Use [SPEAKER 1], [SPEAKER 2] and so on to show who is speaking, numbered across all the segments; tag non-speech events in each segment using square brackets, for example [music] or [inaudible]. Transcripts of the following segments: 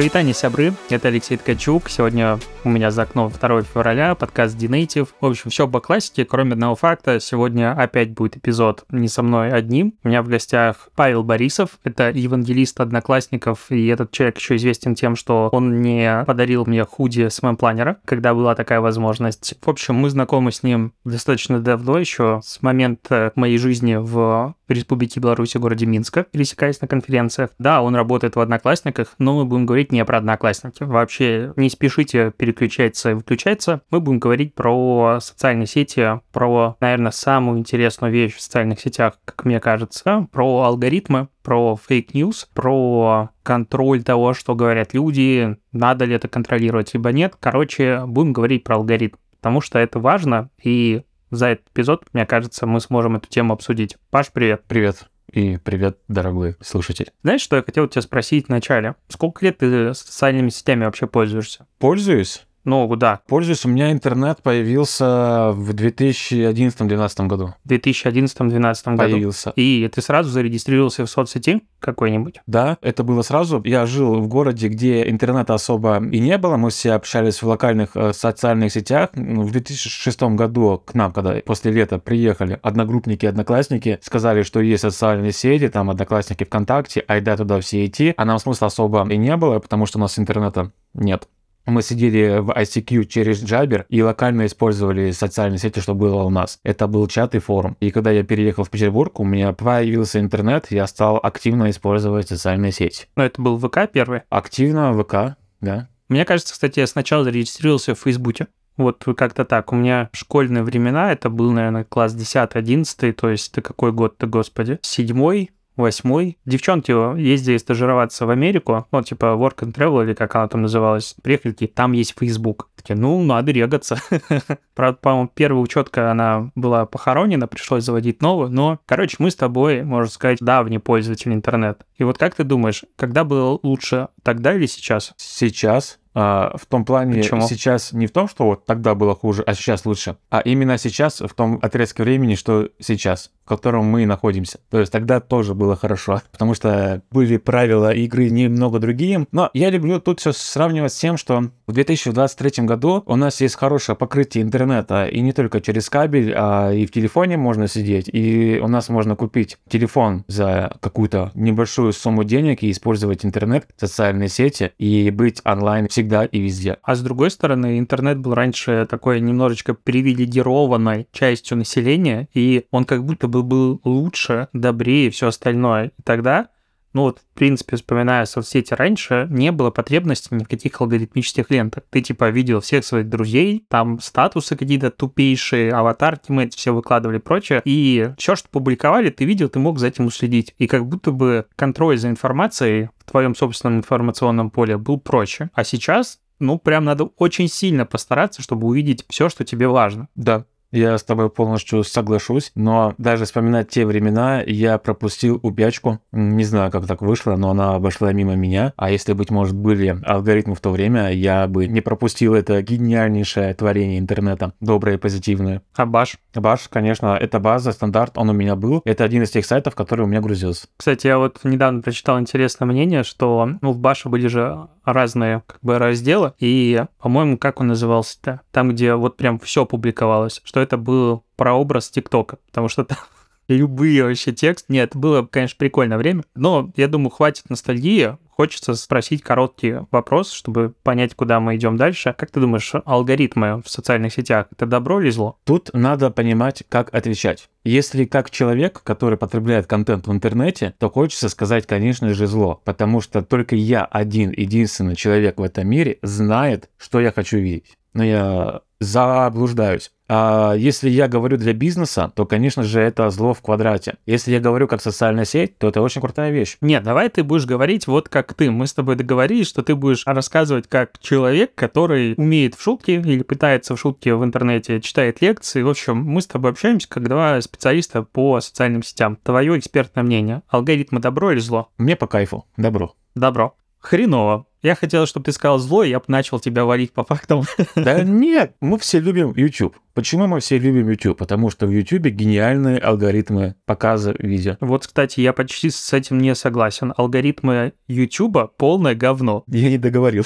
[SPEAKER 1] Привет, сябры, это Алексей Ткачук. Сегодня у меня за окном 2 февраля, подкаст D-Native. В общем, все по классике, кроме одного факта. Сегодня опять будет эпизод не со мной одним. У меня в гостях Павел Борисов, это евангелист одноклассников, и этот человек еще известен тем, что он не подарил мне худи с планера, когда была такая возможность. В общем, мы знакомы с ним достаточно давно еще, с момента моей жизни в Республике Беларусь, городе Минска, пересекаясь на конференциях. Да, он работает в Одноклассниках, но мы будем говорить не про Одноклассники. Вообще не спешите переключаться и выключаться. Мы будем говорить про социальные сети, про, наверное, самую интересную вещь в социальных сетях, как мне кажется, про алгоритмы, про fake news, про контроль того, что говорят люди, надо ли это контролировать, либо нет. Короче, будем говорить про алгоритм, потому что это важно, и за этот эпизод, мне кажется, мы сможем эту тему обсудить. Паш, привет.
[SPEAKER 2] Привет. И привет, дорогой слушатель.
[SPEAKER 1] Знаешь, что я хотел тебя спросить вначале? Сколько лет ты социальными сетями вообще пользуешься?
[SPEAKER 2] Пользуюсь.
[SPEAKER 1] Ну, да.
[SPEAKER 2] Пользуюсь. У меня интернет появился в 2011-2012 году.
[SPEAKER 1] В 2011-2012 году.
[SPEAKER 2] Появился.
[SPEAKER 1] И ты сразу зарегистрировался в соцсети какой-нибудь?
[SPEAKER 2] Да, это было сразу. Я жил в городе, где интернета особо и не было. Мы все общались в локальных э, социальных сетях. Ну, в 2006 году к нам, когда после лета приехали одногруппники, одноклассники, сказали, что есть социальные сети, там одноклассники ВКонтакте, айда туда все идти. А нам смысла особо и не было, потому что у нас интернета нет. Мы сидели в ICQ через Jabber и локально использовали социальные сети, что было у нас. Это был чат и форум. И когда я переехал в Петербург, у меня появился интернет, я стал активно использовать социальные сети.
[SPEAKER 1] Но это был ВК первый?
[SPEAKER 2] Активно ВК, да.
[SPEAKER 1] Мне кажется, кстати, я сначала зарегистрировался в Фейсбуке. Вот как-то так. У меня школьные времена, это был, наверное, класс 10-11, то есть это какой год-то, господи? Седьмой, восьмой. Девчонки ездили стажироваться в Америку, ну, типа Work and Travel, или как она там называлась, приехали, такие, там есть Facebook. Такие, ну, надо регаться. [laughs] Правда, по-моему, первая учетка, она была похоронена, пришлось заводить новую, но, короче, мы с тобой, можно сказать, давний пользователь интернета. И вот как ты думаешь, когда было лучше, тогда или сейчас?
[SPEAKER 2] Сейчас. А, в том плане
[SPEAKER 1] Почему?
[SPEAKER 2] сейчас не в том, что вот тогда было хуже, а сейчас лучше, а именно сейчас, в том отрезке времени, что сейчас котором мы находимся. То есть тогда тоже было хорошо, [laughs] потому что были правила игры немного другие. Но я люблю тут все сравнивать с тем, что в 2023 году у нас есть хорошее покрытие интернета, и не только через кабель, а и в телефоне можно сидеть, и у нас можно купить телефон за какую-то небольшую сумму денег и использовать интернет, социальные сети, и быть онлайн всегда и везде.
[SPEAKER 1] А с другой стороны, интернет был раньше такой немножечко привилегированной частью населения, и он как будто бы был лучше, добрее и все остальное. И тогда, ну вот, в принципе, вспоминая соцсети раньше, не было потребности ни в каких алгоритмических лентах. Ты, типа, видел всех своих друзей, там статусы какие-то тупейшие, аватарки мы эти все выкладывали и прочее, и все, что публиковали, ты видел, ты мог за этим уследить. И как будто бы контроль за информацией в твоем собственном информационном поле был проще. А сейчас ну, прям надо очень сильно постараться, чтобы увидеть все, что тебе важно.
[SPEAKER 2] Да, я с тобой полностью соглашусь, но даже вспоминать те времена, я пропустил убячку. Не знаю, как так вышло, но она обошла мимо меня. А если, быть может, были алгоритмы в то время, я бы не пропустил это гениальнейшее творение интернета, доброе и позитивное.
[SPEAKER 1] А Баш?
[SPEAKER 2] Баш, конечно, это база, стандарт, он у меня был. Это один из тех сайтов, который у меня грузился.
[SPEAKER 1] Кстати, я вот недавно прочитал интересное мнение, что ну, в Баше были же разные как бы разделы, и, по-моему, как он назывался-то? Там, где вот прям все публиковалось, что это был прообраз ТикТока, потому что там [laughs] любые вообще текст. Нет, было, конечно, прикольное время, но я думаю, хватит ностальгии. Хочется спросить короткий вопрос, чтобы понять, куда мы идем дальше. Как ты думаешь, алгоритмы в социальных сетях это добро или зло?
[SPEAKER 2] Тут надо понимать, как отвечать. Если как человек, который потребляет контент в интернете, то хочется сказать, конечно же, зло, потому что только я один, единственный человек в этом мире знает, что я хочу видеть. Но я заблуждаюсь. А если я говорю для бизнеса, то, конечно же, это зло в квадрате. Если я говорю как социальная сеть, то это очень крутая вещь.
[SPEAKER 1] Нет, давай ты будешь говорить вот как ты. Мы с тобой договорились, что ты будешь рассказывать как человек, который умеет в шутки или пытается в шутки в интернете, читает лекции. В общем, мы с тобой общаемся как два специалиста по социальным сетям. Твое экспертное мнение. Алгоритмы добро или зло?
[SPEAKER 2] Мне по кайфу. Добро.
[SPEAKER 1] Добро. Хреново. Я хотел, чтобы ты сказал зло, и я бы начал тебя валить по фактам.
[SPEAKER 2] Да нет, мы все любим YouTube. Почему мы все любим YouTube? Потому что в YouTube гениальные алгоритмы показа видео.
[SPEAKER 1] Вот, кстати, я почти с этим не согласен. Алгоритмы YouTube полное говно.
[SPEAKER 2] Я не договорил.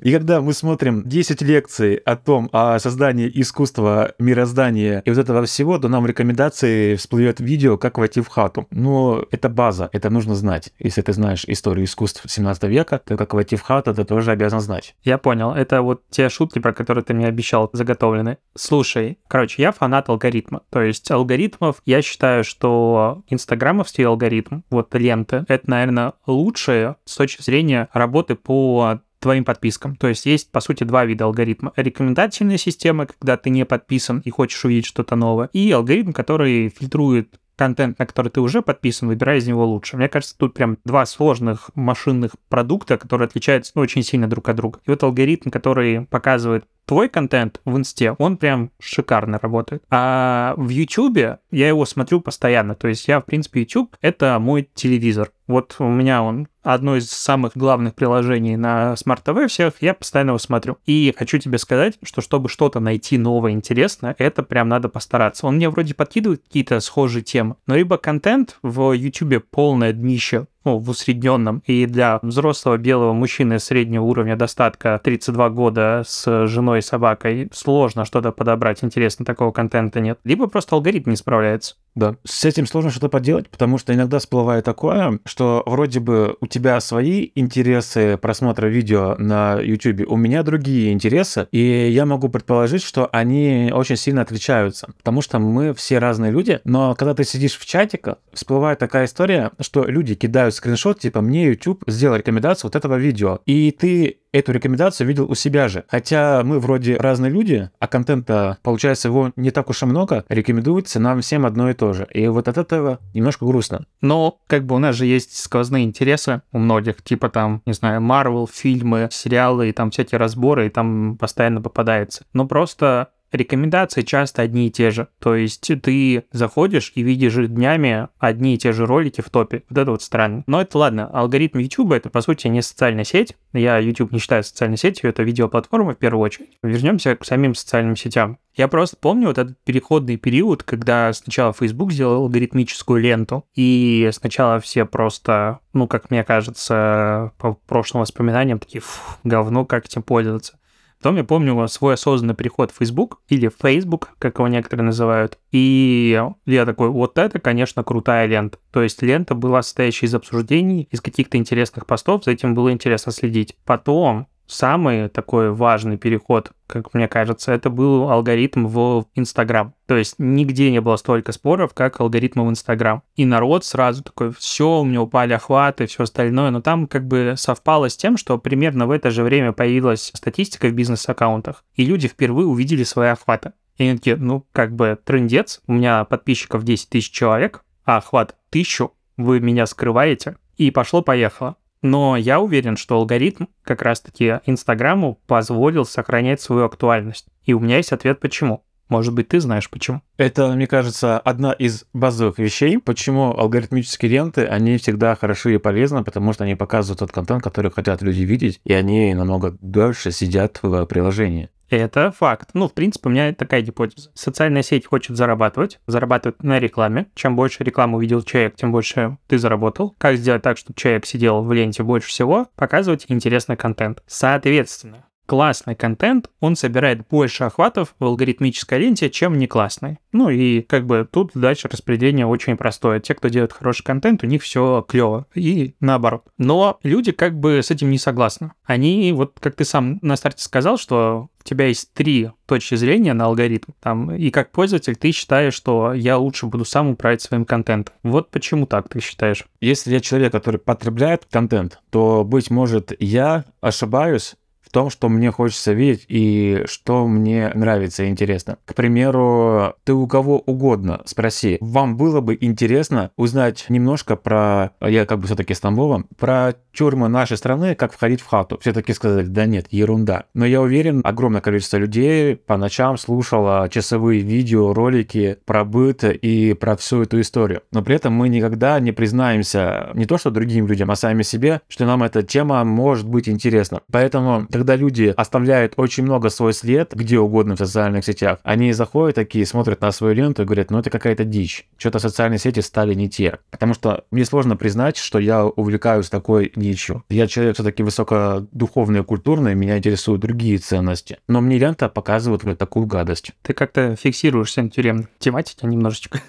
[SPEAKER 2] И когда мы смотрим 10 лекций о том, о создании искусства, мироздания и вот этого всего, то нам в рекомендации всплывет видео, как войти в хату. Но это база, это нужно знать. Если ты знаешь историю искусств 17 века, то как войти в хату, ты тоже обязан знать.
[SPEAKER 1] Я понял. Это вот те шутки, про которые ты мне обещал, заготовлены. Слушай, короче, я фанат алгоритма. То есть алгоритмов, я считаю, что инстаграмовский алгоритм, вот ленты, это, наверное, лучшее с точки зрения работы по твоим подпискам. То есть есть, по сути, два вида алгоритма. Рекомендательная система, когда ты не подписан и хочешь увидеть что-то новое, и алгоритм, который фильтрует контент, на который ты уже подписан, выбирай из него лучше. Мне кажется, тут прям два сложных машинных продукта, которые отличаются ну, очень сильно друг от друга. И вот алгоритм, который показывает твой контент в инсте, он прям шикарно работает. А в Ютубе я его смотрю постоянно. То есть я, в принципе, YouTube — это мой телевизор. Вот у меня он одно из самых главных приложений на Smart TV всех, я постоянно его смотрю. И хочу тебе сказать, что чтобы что-то найти новое, интересное, это прям надо постараться. Он мне вроде подкидывает какие-то схожие темы, но либо контент в YouTube полное днище, ну, в усредненном. И для взрослого белого мужчины среднего уровня достатка 32 года с женой и собакой сложно что-то подобрать. Интересно, такого контента нет. Либо просто алгоритм не справляется.
[SPEAKER 2] Да. С этим сложно что-то поделать, потому что иногда всплывает такое, что вроде бы у тебя свои интересы просмотра видео на YouTube, у меня другие интересы, и я могу предположить, что они очень сильно отличаются, потому что мы все разные люди, но когда ты сидишь в чатиках, всплывает такая история, что люди кидают скриншот, типа, мне YouTube сделал рекомендацию вот этого видео, и ты эту рекомендацию видел у себя же. Хотя мы вроде разные люди, а контента, получается, его не так уж и много, рекомендуется нам всем одно и то же. И вот от этого немножко грустно.
[SPEAKER 1] Но как бы у нас же есть сквозные интересы у многих, типа там, не знаю, Марвел, фильмы, сериалы, и там всякие разборы, и там постоянно попадается. Но просто рекомендации часто одни и те же. То есть ты заходишь и видишь днями одни и те же ролики в топе. Вот это вот странно. Но это ладно. Алгоритм YouTube это, по сути, не социальная сеть. Я YouTube не считаю социальной сетью, это видеоплатформа в первую очередь. Вернемся к самим социальным сетям. Я просто помню вот этот переходный период, когда сначала Facebook сделал алгоритмическую ленту, и сначала все просто, ну, как мне кажется, по прошлым воспоминаниям, такие, фу, говно, как этим пользоваться. Потом я помню свой осознанный переход в Facebook, или Facebook, как его некоторые называют. И я такой, вот это, конечно, крутая лента. То есть лента была состоящая из обсуждений, из каких-то интересных постов, за этим было интересно следить. Потом самый такой важный переход, как мне кажется, это был алгоритм в Инстаграм. То есть нигде не было столько споров, как алгоритмы в Инстаграм. И народ сразу такой, все, у меня упали охваты, все остальное. Но там как бы совпало с тем, что примерно в это же время появилась статистика в бизнес-аккаунтах, и люди впервые увидели свои охваты. И они такие, ну, как бы трендец, у меня подписчиков 10 тысяч человек, а охват тысячу, вы меня скрываете, и пошло-поехало. Но я уверен, что алгоритм как раз-таки Инстаграму позволил сохранять свою актуальность. И у меня есть ответ почему. Может быть, ты знаешь почему?
[SPEAKER 2] Это, мне кажется, одна из базовых вещей, почему алгоритмические ленты, они всегда хороши и полезны, потому что они показывают тот контент, который хотят люди видеть, и они намного дольше сидят в приложении.
[SPEAKER 1] Это факт. Ну, в принципе, у меня такая гипотеза. Социальная сеть хочет зарабатывать, зарабатывать на рекламе. Чем больше рекламы увидел человек, тем больше ты заработал. Как сделать так, чтобы человек сидел в ленте больше всего? Показывать интересный контент. Соответственно, классный контент, он собирает больше охватов в алгоритмической ленте, чем не классный. Ну и как бы тут дальше распределение очень простое. Те, кто делает хороший контент, у них все клево. И наоборот. Но люди как бы с этим не согласны. Они, вот как ты сам на старте сказал, что у тебя есть три точки зрения на алгоритм, там, и как пользователь ты считаешь, что я лучше буду сам управлять своим контентом. Вот почему так ты считаешь?
[SPEAKER 2] Если я человек, который потребляет контент, то, быть может, я ошибаюсь, том, что мне хочется видеть и что мне нравится и интересно. К примеру, ты у кого угодно спроси, вам было бы интересно узнать немножко про, я как бы все-таки с про тюрьмы нашей страны, как входить в хату. Все-таки сказали, да нет, ерунда. Но я уверен, огромное количество людей по ночам слушало часовые видео, ролики про быт и про всю эту историю. Но при этом мы никогда не признаемся не то что другим людям, а сами себе, что нам эта тема может быть интересна. Поэтому Когда люди оставляют очень много свой след где угодно в социальных сетях, они заходят такие, смотрят на свою ленту и говорят, ну это какая-то дичь. Что-то социальные сети стали не те. Потому что мне сложно признать, что я увлекаюсь такой дичью. Я человек все-таки высокодуховный и культурный, меня интересуют другие ценности. Но мне лента показывает вот такую гадость.
[SPEAKER 1] Ты как-то фиксируешься на тюремной тематике немножечко.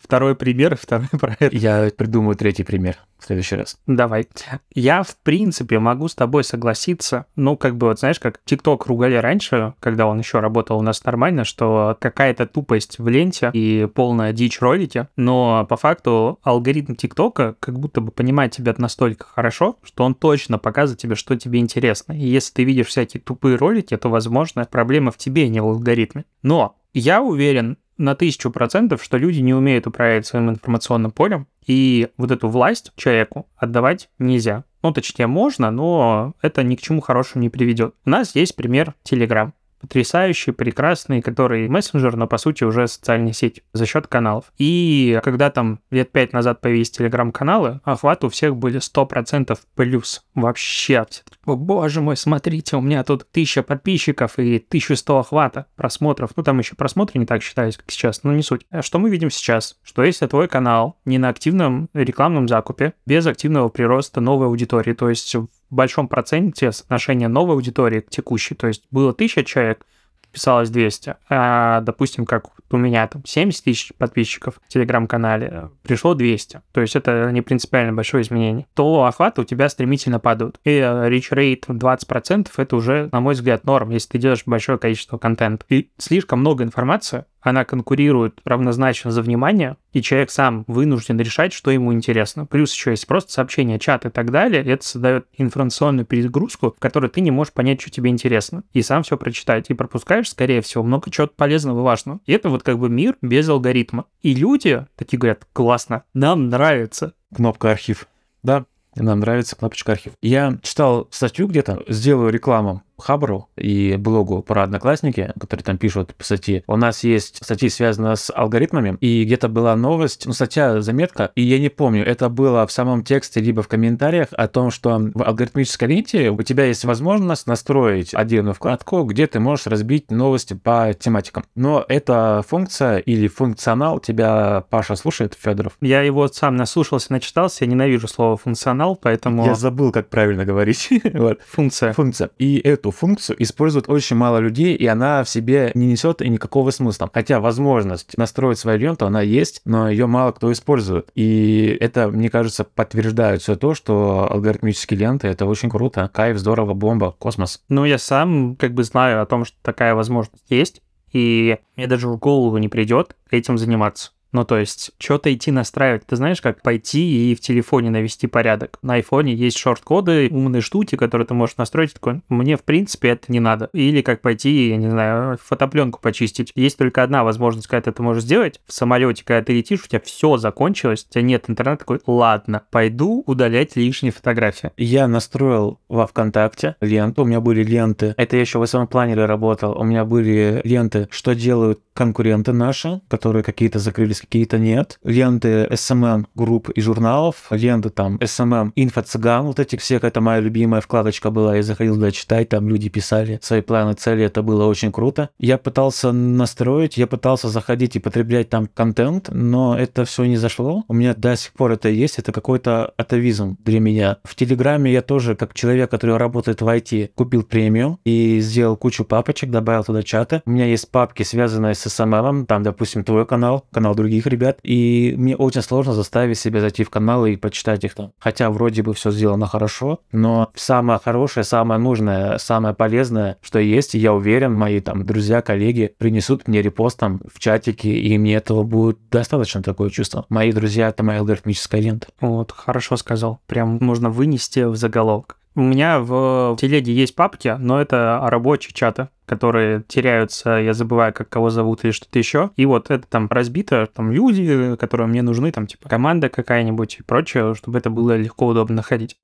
[SPEAKER 1] Второй пример, второй [laughs] проект.
[SPEAKER 2] Я придумаю третий пример в следующий раз.
[SPEAKER 1] Давай. Я, в принципе, могу с тобой согласиться. Ну, как бы, вот знаешь, как ТикТок ругали раньше, когда он еще работал у нас нормально, что какая-то тупость в ленте и полная дичь ролики, но по факту алгоритм ТикТока как будто бы понимает тебя настолько хорошо, что он точно показывает тебе, что тебе интересно. И если ты видишь всякие тупые ролики, то, возможно, проблема в тебе, а не в алгоритме. Но я уверен, на тысячу процентов, что люди не умеют управлять своим информационным полем, и вот эту власть человеку отдавать нельзя. Ну, точнее, можно, но это ни к чему хорошему не приведет. У нас есть пример Telegram потрясающий, прекрасный, который мессенджер, но по сути уже социальная сеть за счет каналов. И когда там лет пять назад появились телеграм-каналы, охват у всех были 100% плюс. Вообще. О, боже мой, смотрите, у меня тут тысяча подписчиков и 1100 охвата просмотров. Ну, там еще просмотры не так считались, как сейчас, но не суть. А что мы видим сейчас? Что если твой канал не на активном рекламном закупе, без активного прироста новой аудитории, то есть в большом проценте соотношение новой аудитории к текущей. То есть было 1000 человек, писалось 200, а, допустим, как у меня там 70 тысяч подписчиков в телеграм-канале, пришло 200, то есть это не принципиально большое изменение, то охваты у тебя стремительно падают. И reach rate 20% это уже, на мой взгляд, норм, если ты делаешь большое количество контента. И слишком много информации, она конкурирует равнозначно за внимание, и человек сам вынужден решать, что ему интересно. Плюс еще есть просто сообщения, чат и так далее. Это создает информационную перегрузку, в которой ты не можешь понять, что тебе интересно, и сам все прочитать. И пропускаешь, скорее всего, много чего полезного и важного. И это вот как бы мир без алгоритма. И люди такие говорят, классно, нам нравится.
[SPEAKER 2] Кнопка архив. Да, нам нравится кнопочка архив. Я читал статью где-то, сделаю рекламу Хабру и блогу про одноклассники, которые там пишут статьи. У нас есть статьи, связанные с алгоритмами, и где-то была новость, ну, статья, заметка, и я не помню, это было в самом тексте, либо в комментариях о том, что в алгоритмической ленте у тебя есть возможность настроить отдельную вкладку, где ты можешь разбить новости по тематикам. Но эта функция или функционал тебя Паша слушает, Федоров?
[SPEAKER 1] Я его сам наслушался, начитался, я ненавижу слово функционал, поэтому...
[SPEAKER 2] Я забыл, как правильно говорить. [laughs]
[SPEAKER 1] вот. Функция.
[SPEAKER 2] Функция. И эту эту функцию использует очень мало людей, и она в себе не несет никакого смысла. Хотя возможность настроить свою ленту, она есть, но ее мало кто использует. И это, мне кажется, подтверждает все то, что алгоритмические ленты — это очень круто. Кайф, здорово, бомба, космос.
[SPEAKER 1] Ну, я сам как бы знаю о том, что такая возможность есть, и мне даже в голову не придет этим заниматься. Ну, то есть, что-то идти настраивать. Ты знаешь, как пойти и в телефоне навести порядок. На айфоне есть шорт-коды, умные штуки, которые ты можешь настроить. Такой, мне, в принципе, это не надо. Или как пойти, я не знаю, фотопленку почистить. Есть только одна возможность, когда ты это можешь сделать. В самолете, когда ты летишь, у тебя все закончилось, у тебя нет интернета, такой, ладно, пойду удалять лишние фотографии.
[SPEAKER 2] Я настроил во ВКонтакте ленту, у меня были ленты. Это я еще в своем планере работал. У меня были ленты, что делают конкуренты наши, которые какие-то закрылись, какие-то нет. Ленты SMM групп и журналов, ленты там SMM инфо-цыган, вот эти все, это моя любимая вкладочка была, я заходил туда читать, там люди писали свои планы, цели, это было очень круто. Я пытался настроить, я пытался заходить и потреблять там контент, но это все не зашло. У меня до сих пор это есть, это какой-то атовизм для меня. В Телеграме я тоже, как человек, который работает в IT, купил премиум и сделал кучу папочек, добавил туда чаты. У меня есть папки, связанные с SMM, там, допустим, твой канал, канал других ребят, и мне очень сложно заставить себя зайти в канал и почитать их там. Хотя вроде бы все сделано хорошо, но самое хорошее, самое нужное, самое полезное, что есть, я уверен, мои там друзья, коллеги принесут мне репост там в чатике, и мне этого будет достаточно такое чувство. Мои друзья — это моя алгоритмическая лента.
[SPEAKER 1] Вот, хорошо сказал. Прям можно вынести в заголовок. У меня в телеге есть папки, но это рабочие чаты, которые теряются, я забываю, как кого зовут или что-то еще. И вот это там разбито, там люди, которые мне нужны, там типа команда какая-нибудь и прочее, чтобы это было легко, удобно находить.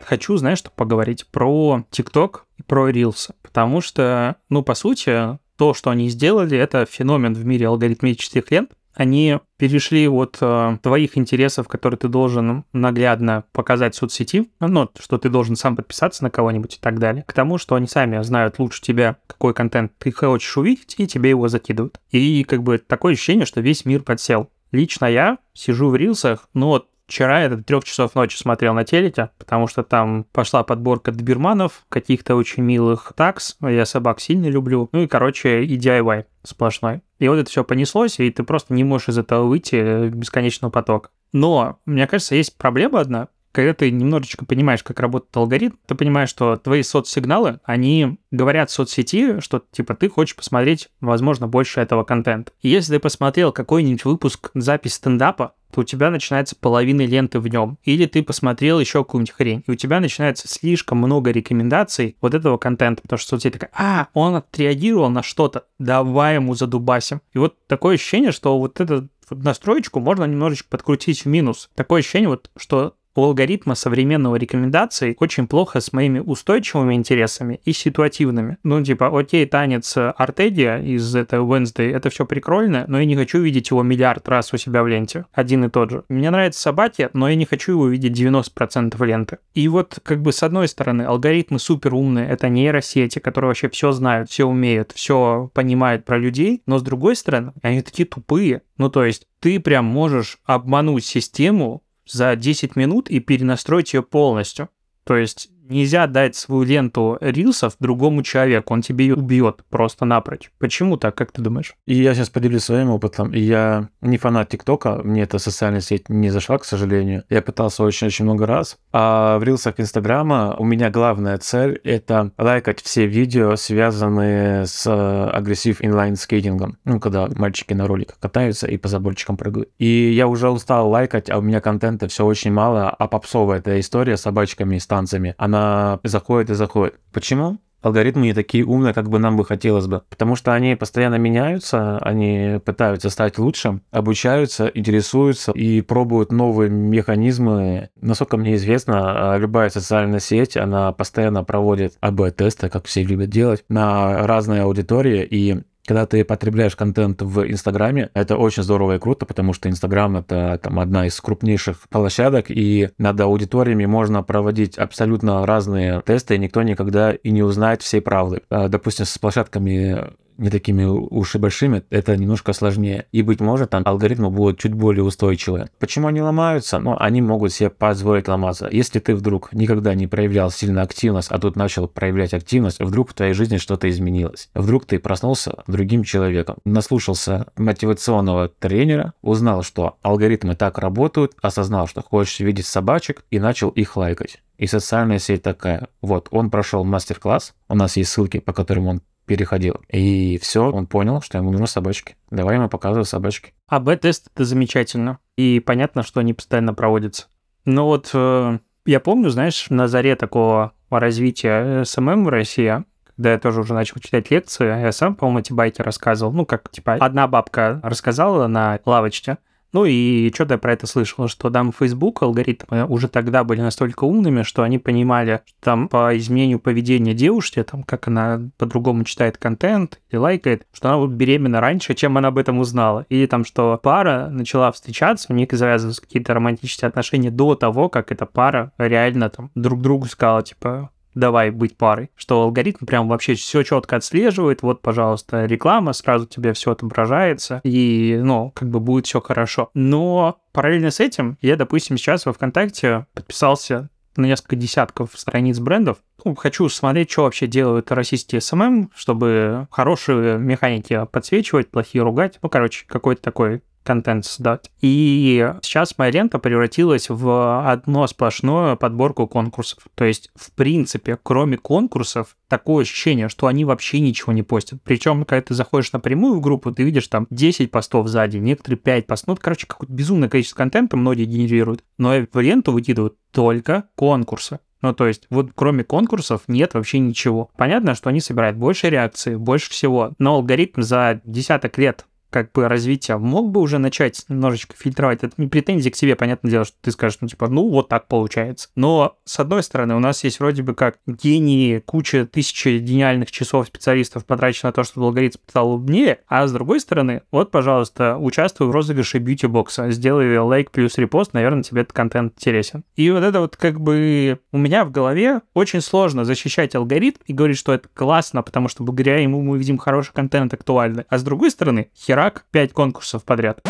[SPEAKER 1] Хочу, знаешь, что поговорить про ТикТок и про Reels, потому что, ну, по сути, то, что они сделали, это феномен в мире алгоритмических лент, они перешли от э, твоих интересов, которые ты должен наглядно показать в соцсети, ну, что ты должен сам подписаться на кого-нибудь и так далее, к тому, что они сами знают лучше тебя, какой контент ты хочешь увидеть, и тебе его закидывают. И как бы такое ощущение, что весь мир подсел. Лично я сижу в рилсах, ну вот Вчера я до трех часов ночи смотрел на телеке, потому что там пошла подборка доберманов, каких-то очень милых такс, я собак сильно люблю, ну и, короче, и DIY сплошной. И вот это все понеслось, и ты просто не можешь из этого выйти э, бесконечного потока. Но, мне кажется, есть проблема одна, когда ты немножечко понимаешь, как работает алгоритм, ты понимаешь, что твои соцсигналы, они говорят соцсети, что, типа, ты хочешь посмотреть, возможно, больше этого контента. И если ты посмотрел какой-нибудь выпуск, запись стендапа, то у тебя начинается половина ленты в нем. Или ты посмотрел еще какую-нибудь хрень, и у тебя начинается слишком много рекомендаций вот этого контента, потому что соцсеть такая, а, он отреагировал на что-то, давай ему задубасим. И вот такое ощущение, что вот эту настроечку можно немножечко подкрутить в минус. Такое ощущение, вот, что у алгоритма современного рекомендаций очень плохо с моими устойчивыми интересами и ситуативными. Ну, типа, окей, танец Артедия из этой Wednesday, это все прикольно, но я не хочу видеть его миллиард раз у себя в ленте. Один и тот же. Мне нравятся собаки, но я не хочу его видеть 90% ленты. И вот, как бы, с одной стороны, алгоритмы супер умные, это нейросети, которые вообще все знают, все умеют, все понимают про людей, но с другой стороны, они такие тупые. Ну, то есть, ты прям можешь обмануть систему за 10 минут и перенастроить ее полностью. То есть нельзя дать свою ленту рилсов другому человеку, он тебе ее убьет просто напрочь. Почему так, как ты думаешь?
[SPEAKER 2] И я сейчас поделюсь своим опытом. Я не фанат ТикТока, мне эта социальная сеть не зашла, к сожалению. Я пытался очень-очень много раз. А в рилсах Инстаграма у меня главная цель — это лайкать все видео, связанные с агрессив инлайн-скейтингом. Ну, когда мальчики на роликах катаются и по заборчикам прыгают. И я уже устал лайкать, а у меня контента все очень мало, а попсовая эта история с собачками и станциями, она она заходит и заходит. Почему? алгоритмы не такие умные, как бы нам бы хотелось бы. Потому что они постоянно меняются, они пытаются стать лучше, обучаются, интересуются и пробуют новые механизмы. Насколько мне известно, любая социальная сеть, она постоянно проводит АБ-тесты, как все любят делать, на разные аудитории, и когда ты потребляешь контент в Инстаграме, это очень здорово и круто, потому что Инстаграм — это там одна из крупнейших площадок, и над аудиториями можно проводить абсолютно разные тесты, и никто никогда и не узнает всей правды. А, допустим, с площадками не такими уж и большими, это немножко сложнее. И, быть может, там алгоритмы будут чуть более устойчивые. Почему они ломаются? Ну, они могут себе позволить ломаться. Если ты вдруг никогда не проявлял сильно активность, а тут начал проявлять активность, вдруг в твоей жизни что-то изменилось. Вдруг ты проснулся другим человеком, наслушался мотивационного тренера, узнал, что алгоритмы так работают, осознал, что хочешь видеть собачек и начал их лайкать. И социальная сеть такая. Вот, он прошел мастер-класс, у нас есть ссылки, по которым он переходил. И все, он понял, что ему нужны собачки. Давай ему показывай собачки.
[SPEAKER 1] A/B -тест это замечательно. И понятно, что они постоянно проводятся. Но вот э, я помню, знаешь, на заре такого развития SMM в России, когда я тоже уже начал читать лекции, я сам, по-моему, эти байки рассказывал. Ну, как, типа, одна бабка рассказала на лавочке, ну и что-то я про это слышал, что там Facebook алгоритмы уже тогда были настолько умными, что они понимали, что там по изменению поведения девушки, там как она по-другому читает контент или лайкает, что она беременна раньше, чем она об этом узнала. Или там, что пара начала встречаться, у них завязываются какие-то романтические отношения до того, как эта пара реально там друг другу сказала, типа, давай быть парой, что алгоритм прям вообще все четко отслеживает, вот, пожалуйста, реклама, сразу тебе все отображается, и, ну, как бы будет все хорошо. Но параллельно с этим я, допустим, сейчас во ВКонтакте подписался на несколько десятков страниц брендов. Ну, хочу смотреть, что вообще делают российские SMM, чтобы хорошие механики подсвечивать, плохие ругать. Ну, короче, какой-то такой контент создать. И сейчас моя лента превратилась в одно сплошную подборку конкурсов. То есть, в принципе, кроме конкурсов, такое ощущение, что они вообще ничего не постят. Причем, когда ты заходишь напрямую в группу, ты видишь там 10 постов сзади, некоторые 5 постов. Ну, короче, какое-то безумное количество контента многие генерируют. Но в ленту выкидывают только конкурсы. Ну, то есть, вот кроме конкурсов нет вообще ничего. Понятно, что они собирают больше реакций, больше всего, но алгоритм за десяток лет как бы развития мог бы уже начать немножечко фильтровать. Это не претензии к себе, понятное дело, что ты скажешь, ну, типа, ну, вот так получается. Но, с одной стороны, у нас есть вроде бы как гении, куча тысячи гениальных часов специалистов потрачено на то, чтобы алгоритм стал умнее, а с другой стороны, вот, пожалуйста, участвуй в розыгрыше бьюти-бокса, сделай лайк плюс репост, наверное, тебе этот контент интересен. И вот это вот как бы у меня в голове очень сложно защищать алгоритм и говорить, что это классно, потому что благодаря ему мы видим хороший контент актуальный. А с другой стороны, херак 5 конкурсов подряд.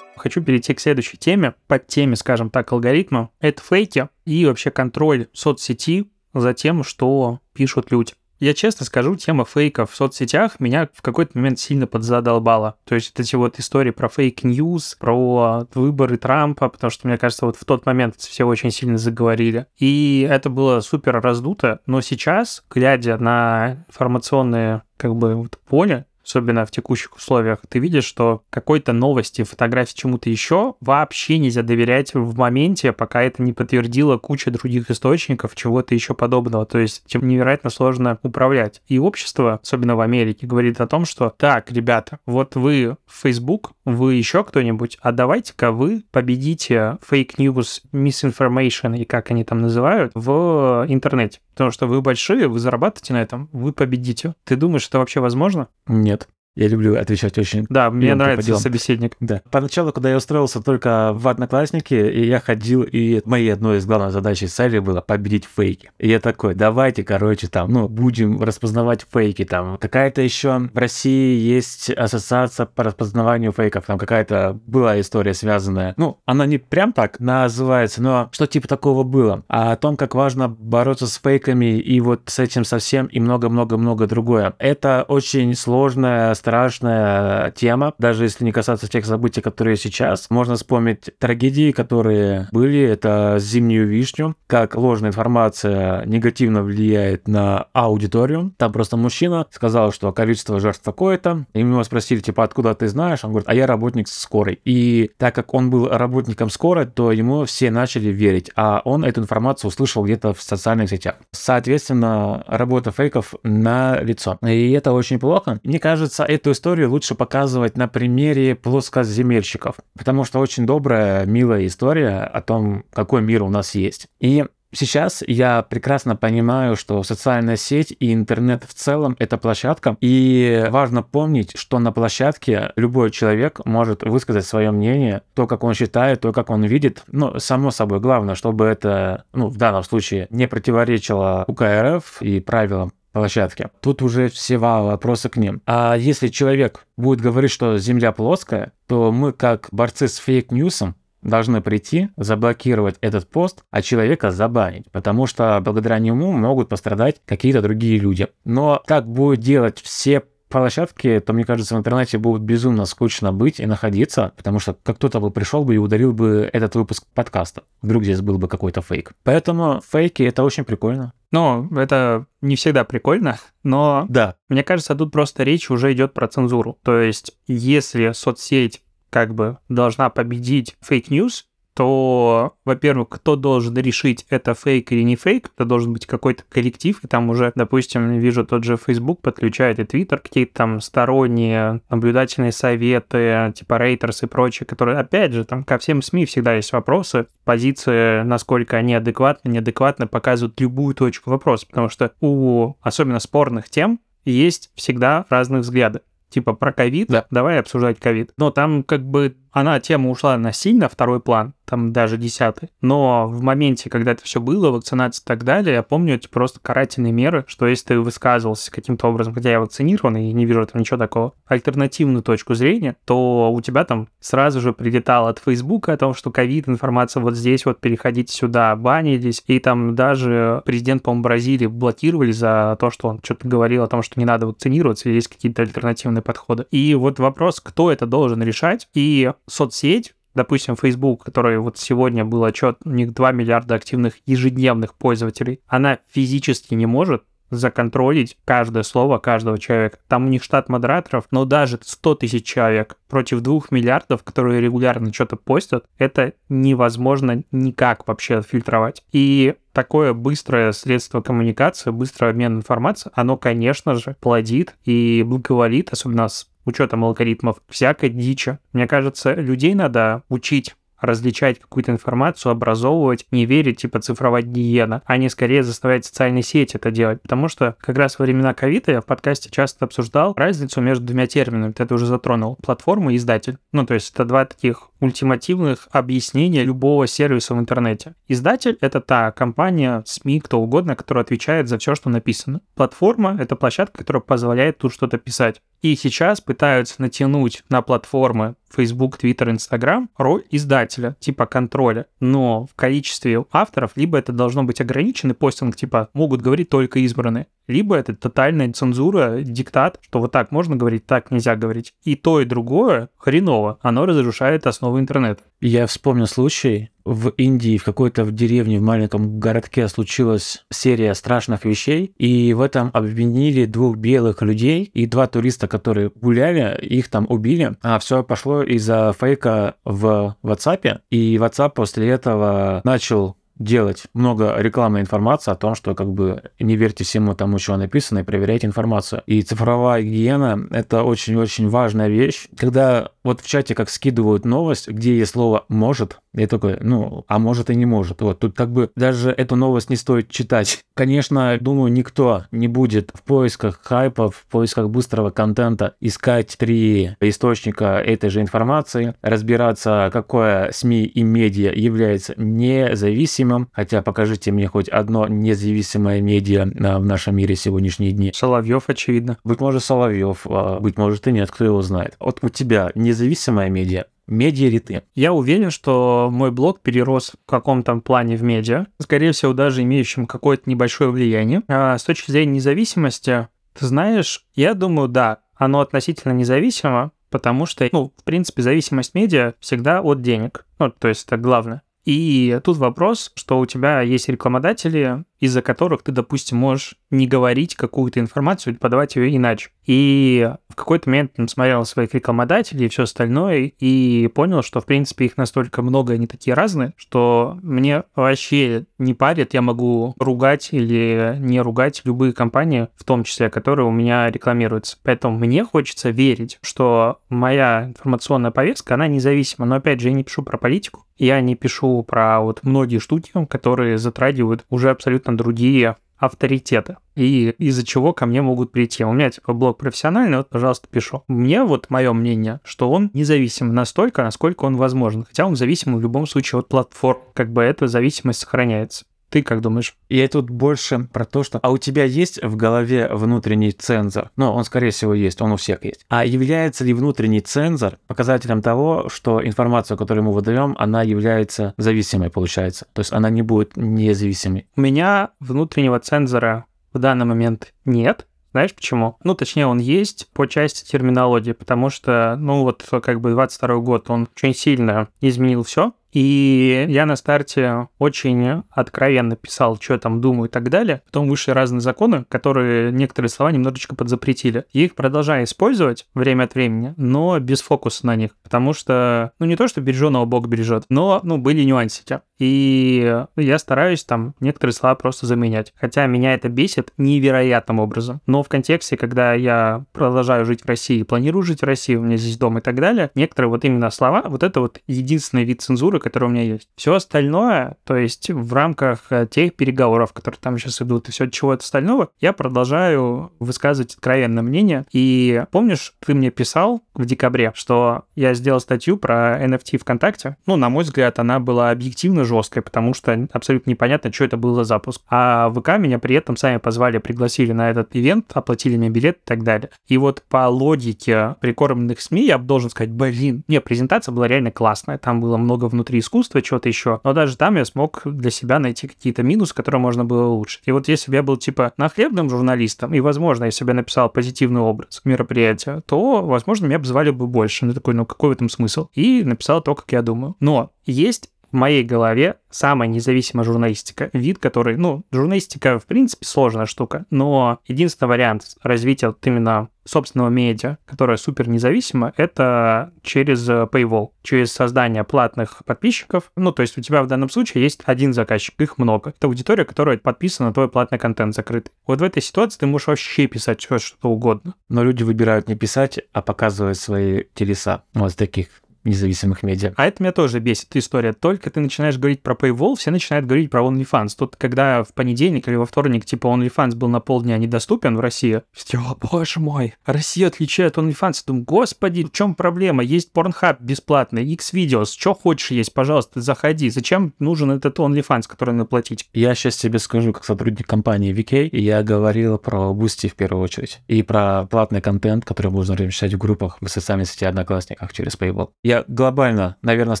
[SPEAKER 1] Хочу перейти к следующей теме, подтеме, скажем так, алгоритма. Это фейки и вообще контроль соцсети за тем, что пишут люди. Я честно скажу, тема фейков в соцсетях меня в какой-то момент сильно подзадолбала. То есть вот эти вот истории про fake news, про выборы Трампа, потому что, мне кажется, вот в тот момент все очень сильно заговорили. И это было супер раздуто, но сейчас, глядя на информационное как бы вот поле, особенно в текущих условиях, ты видишь, что какой-то новости, фотографии чему-то еще вообще нельзя доверять в моменте, пока это не подтвердила куча других источников, чего-то еще подобного. То есть чем невероятно сложно управлять. И общество, особенно в Америке, говорит о том, что так, ребята, вот вы Facebook, вы еще кто-нибудь, а давайте-ка вы победите news, misinformation и как они там называют в интернете. Потому что вы большие, вы зарабатываете на этом, вы победите. Ты думаешь, это вообще возможно?
[SPEAKER 2] Нет. Я люблю отвечать очень.
[SPEAKER 1] Да, мне нравится
[SPEAKER 2] делам.
[SPEAKER 1] собеседник.
[SPEAKER 2] Да. Поначалу, когда я устроился только в Одноклассники, и я ходил, и моей одной из главных задач и целей было победить фейки. И я такой, давайте, короче, там, ну, будем распознавать фейки, там. Какая-то еще в России есть ассоциация по распознаванию фейков, там какая-то была история связанная. Ну, она не прям так называется, но что типа такого было. А о том, как важно бороться с фейками и вот с этим совсем и много-много-много другое. Это очень сложная, страшная тема, даже если не касаться тех событий, которые сейчас. Можно вспомнить трагедии, которые были. Это зимнюю вишню, как ложная информация негативно влияет на аудиторию. Там просто мужчина сказал, что количество жертв такое-то. И его спросили, типа, откуда ты знаешь? Он говорит, а я работник скорой. И так как он был работником скорой, то ему все начали верить. А он эту информацию услышал где-то в социальных сетях. Соответственно, работа фейков на лицо. И это очень плохо. Мне кажется, эту историю лучше показывать на примере плоскоземельщиков, потому что очень добрая, милая история о том, какой мир у нас есть. И Сейчас я прекрасно понимаю, что социальная сеть и интернет в целом это площадка, и важно помнить, что на площадке любой человек может высказать свое мнение, то, как он считает, то, как он видит. Ну, само собой, главное, чтобы это, ну, в данном случае не противоречило УК РФ и правилам площадке. Тут уже все вопросы к ним. А если человек будет говорить, что Земля плоская, то мы, как борцы с фейк-ньюсом, должны прийти, заблокировать этот пост, а человека забанить, потому что благодаря нему могут пострадать какие-то другие люди. Но так будет делать все площадки, то, мне кажется, в интернете будет безумно скучно быть и находиться, потому что как кто-то бы пришел бы и ударил бы этот выпуск подкаста. Вдруг здесь был бы какой-то фейк. Поэтому фейки — это очень прикольно.
[SPEAKER 1] Ну, это не всегда прикольно, но
[SPEAKER 2] Да.
[SPEAKER 1] мне кажется, тут просто речь уже идет про цензуру. То есть, если соцсеть как бы должна победить fake news, то, во-первых, кто должен решить, это фейк или не фейк, это должен быть какой-то коллектив, и там уже, допустим, вижу, тот же Facebook подключает и Twitter, какие-то там сторонние наблюдательные советы, типа Reuters и прочее, которые, опять же, там ко всем СМИ всегда есть вопросы, позиции, насколько они адекватны, неадекватны, показывают любую точку вопроса, потому что у особенно спорных тем есть всегда разные взгляды типа про ковид,
[SPEAKER 2] Да.
[SPEAKER 1] давай обсуждать ковид. Но там как бы она, тема ушла на сильно второй план, там даже десятый. Но в моменте, когда это все было, вакцинация и так далее, я помню эти просто карательные меры, что если ты высказывался каким-то образом, хотя я вакцинирован и не вижу там ничего такого, альтернативную точку зрения, то у тебя там сразу же прилетало от Фейсбука о том, что ковид, информация вот здесь, вот переходите сюда, банились, и там даже президент, по-моему, Бразилии блокировали за то, что он что-то говорил о том, что не надо вакцинироваться, есть какие-то альтернативные подходы. И вот вопрос, кто это должен решать, и соцсеть, допустим, Facebook, который вот сегодня был отчет, у них 2 миллиарда активных ежедневных пользователей, она физически не может законтролить каждое слово каждого человека. Там у них штат модераторов, но даже 100 тысяч человек против 2 миллиардов, которые регулярно что-то постят, это невозможно никак вообще фильтровать. И такое быстрое средство коммуникации, быстрый обмен информацией, оно, конечно же, плодит и благоволит, особенно с учетом алгоритмов, всякой дичи. Мне кажется, людей надо учить различать какую-то информацию, образовывать, не верить, типа цифровая гиена, а не скорее заставлять социальные сети это делать. Потому что как раз во времена ковида я в подкасте часто обсуждал разницу между двумя терминами. Ты это уже затронул. Платформа и издатель. Ну, то есть это два таких ультимативных объяснения любого сервиса в интернете. Издатель — это та компания, СМИ, кто угодно, которая отвечает за все, что написано. Платформа — это площадка, которая позволяет тут что-то писать. И сейчас пытаются натянуть на платформы Facebook, Twitter, Instagram роль издателя, типа контроля. Но в количестве авторов либо это должно быть ограниченный постинг, типа могут говорить только избранные, либо это тотальная цензура, диктат, что вот так можно говорить, так нельзя говорить. И то, и другое хреново. Оно разрушает основы интернета.
[SPEAKER 2] Я вспомнил случай. В Индии, в какой-то в деревне, в маленьком городке случилась серия страшных вещей, и в этом обвинили двух белых людей и два туриста, которые гуляли, их там убили. А все пошло из-за фейка в WhatsApp, и WhatsApp после этого начал делать много рекламной информации о том, что как бы не верьте всему тому, что написано, и проверяйте информацию. И цифровая гигиена — это очень-очень важная вещь. Когда вот в чате как скидывают новость, где есть слово «может», я такой, ну, а может и не может. Вот тут как бы даже эту новость не стоит читать. [laughs] Конечно, думаю, никто не будет в поисках хайпа, в поисках быстрого контента искать три источника этой же информации, разбираться, какое СМИ и медиа является независимым, хотя покажите мне хоть одно независимое медиа а, в нашем мире сегодняшние дни.
[SPEAKER 1] Соловьев, очевидно.
[SPEAKER 2] Быть может, Соловьев, а, быть может и нет, кто его знает. Вот у тебя независимая медиа, медиа
[SPEAKER 1] Я уверен, что мой блог перерос в каком-то плане в медиа, скорее всего, даже имеющим какое-то небольшое влияние. А с точки зрения независимости, ты знаешь, я думаю, да, оно относительно независимо, потому что, ну, в принципе, зависимость медиа всегда от денег. Ну, то есть это главное. И тут вопрос, что у тебя есть рекламодатели, из-за которых ты, допустим, можешь не говорить какую-то информацию или подавать ее иначе. И в какой-то момент он смотрел своих рекламодателей и все остальное, и понял, что, в принципе, их настолько много, они такие разные, что мне вообще не парит, я могу ругать или не ругать любые компании, в том числе, которые у меня рекламируются. Поэтому мне хочется верить, что моя информационная повестка, она независима. Но, опять же, я не пишу про политику, я не пишу про вот многие штуки, которые затрагивают уже абсолютно другие авторитеты, и из-за чего ко мне могут прийти. У меня типа блог профессиональный, вот, пожалуйста, пишу. Мне вот мое мнение, что он независим настолько, насколько он возможен. Хотя он зависим в любом случае от платформ. Как бы эта зависимость сохраняется. Ты как думаешь?
[SPEAKER 2] Я тут больше про то, что... А у тебя есть в голове внутренний цензор? Ну, он, скорее всего, есть, он у всех есть. А является ли внутренний цензор показателем того, что информацию, которую мы выдаем, она является зависимой, получается? То есть она не будет независимой?
[SPEAKER 1] У меня внутреннего цензора в данный момент нет. Знаешь почему? Ну, точнее, он есть по части терминологии, потому что, ну, вот как бы 22 год, он очень сильно изменил все, и я на старте очень откровенно писал, что я там думаю и так далее. Потом вышли разные законы, которые некоторые слова немножечко подзапретили. И их продолжаю использовать время от времени, но без фокуса на них. Потому что, ну не то, что береженого Бог бережет, но, ну, были нюансики. И я стараюсь там некоторые слова просто заменять. Хотя меня это бесит невероятным образом. Но в контексте, когда я продолжаю жить в России, планирую жить в России, у меня здесь дом и так далее, некоторые вот именно слова, вот это вот единственный вид цензуры, который у меня есть. Все остальное, то есть в рамках э, тех переговоров, которые там сейчас идут, и все чего-то остального, я продолжаю высказывать откровенное мнение. И помнишь, ты мне писал в декабре, что я сделал статью про NFT ВКонтакте? Ну, на мой взгляд, она была объективно жесткой, потому что абсолютно непонятно, что это был за запуск. А ВК меня при этом сами позвали, пригласили на этот ивент, оплатили мне билет и так далее. И вот по логике прикормленных СМИ я должен сказать, блин, не, презентация была реально классная, там было много внутри искусства, что-то еще. Но даже там я смог для себя найти какие-то минусы, которые можно было улучшить. И вот если бы я был типа нахлебным журналистом, и, возможно, если бы я написал позитивный образ мероприятия, то, возможно, меня бы звали бы больше. Ну, такой, ну какой в этом смысл? И написал то, как я думаю. Но есть моей голове самая независимая журналистика. Вид, который, ну, журналистика, в принципе, сложная штука, но единственный вариант развития вот именно собственного медиа, которое супер независимо, это через Paywall, через создание платных подписчиков. Ну, то есть у тебя в данном случае есть один заказчик, их много. Это аудитория, которая подписана на твой платный контент закрытый. Вот в этой ситуации ты можешь вообще писать что, что угодно.
[SPEAKER 2] Но люди выбирают не писать, а показывать свои телеса. Вот таких независимых медиа.
[SPEAKER 1] А это меня тоже бесит история. Только ты начинаешь говорить про Paywall, все начинают говорить про OnlyFans. Тут, когда в понедельник или во вторник, типа, OnlyFans был на полдня недоступен в России, все, боже мой, Россия отличает OnlyFans. Думаю, господи, в чем проблема? Есть Pornhub бесплатный, X-Videos, что хочешь есть, пожалуйста, заходи. Зачем нужен этот OnlyFans, который надо платить?
[SPEAKER 2] Я сейчас тебе скажу, как сотрудник компании VK, я говорил про Boosty в первую очередь, и про платный контент, который можно размещать в группах в социальной сети Одноклассниках через Paywall. Я глобально, наверное, с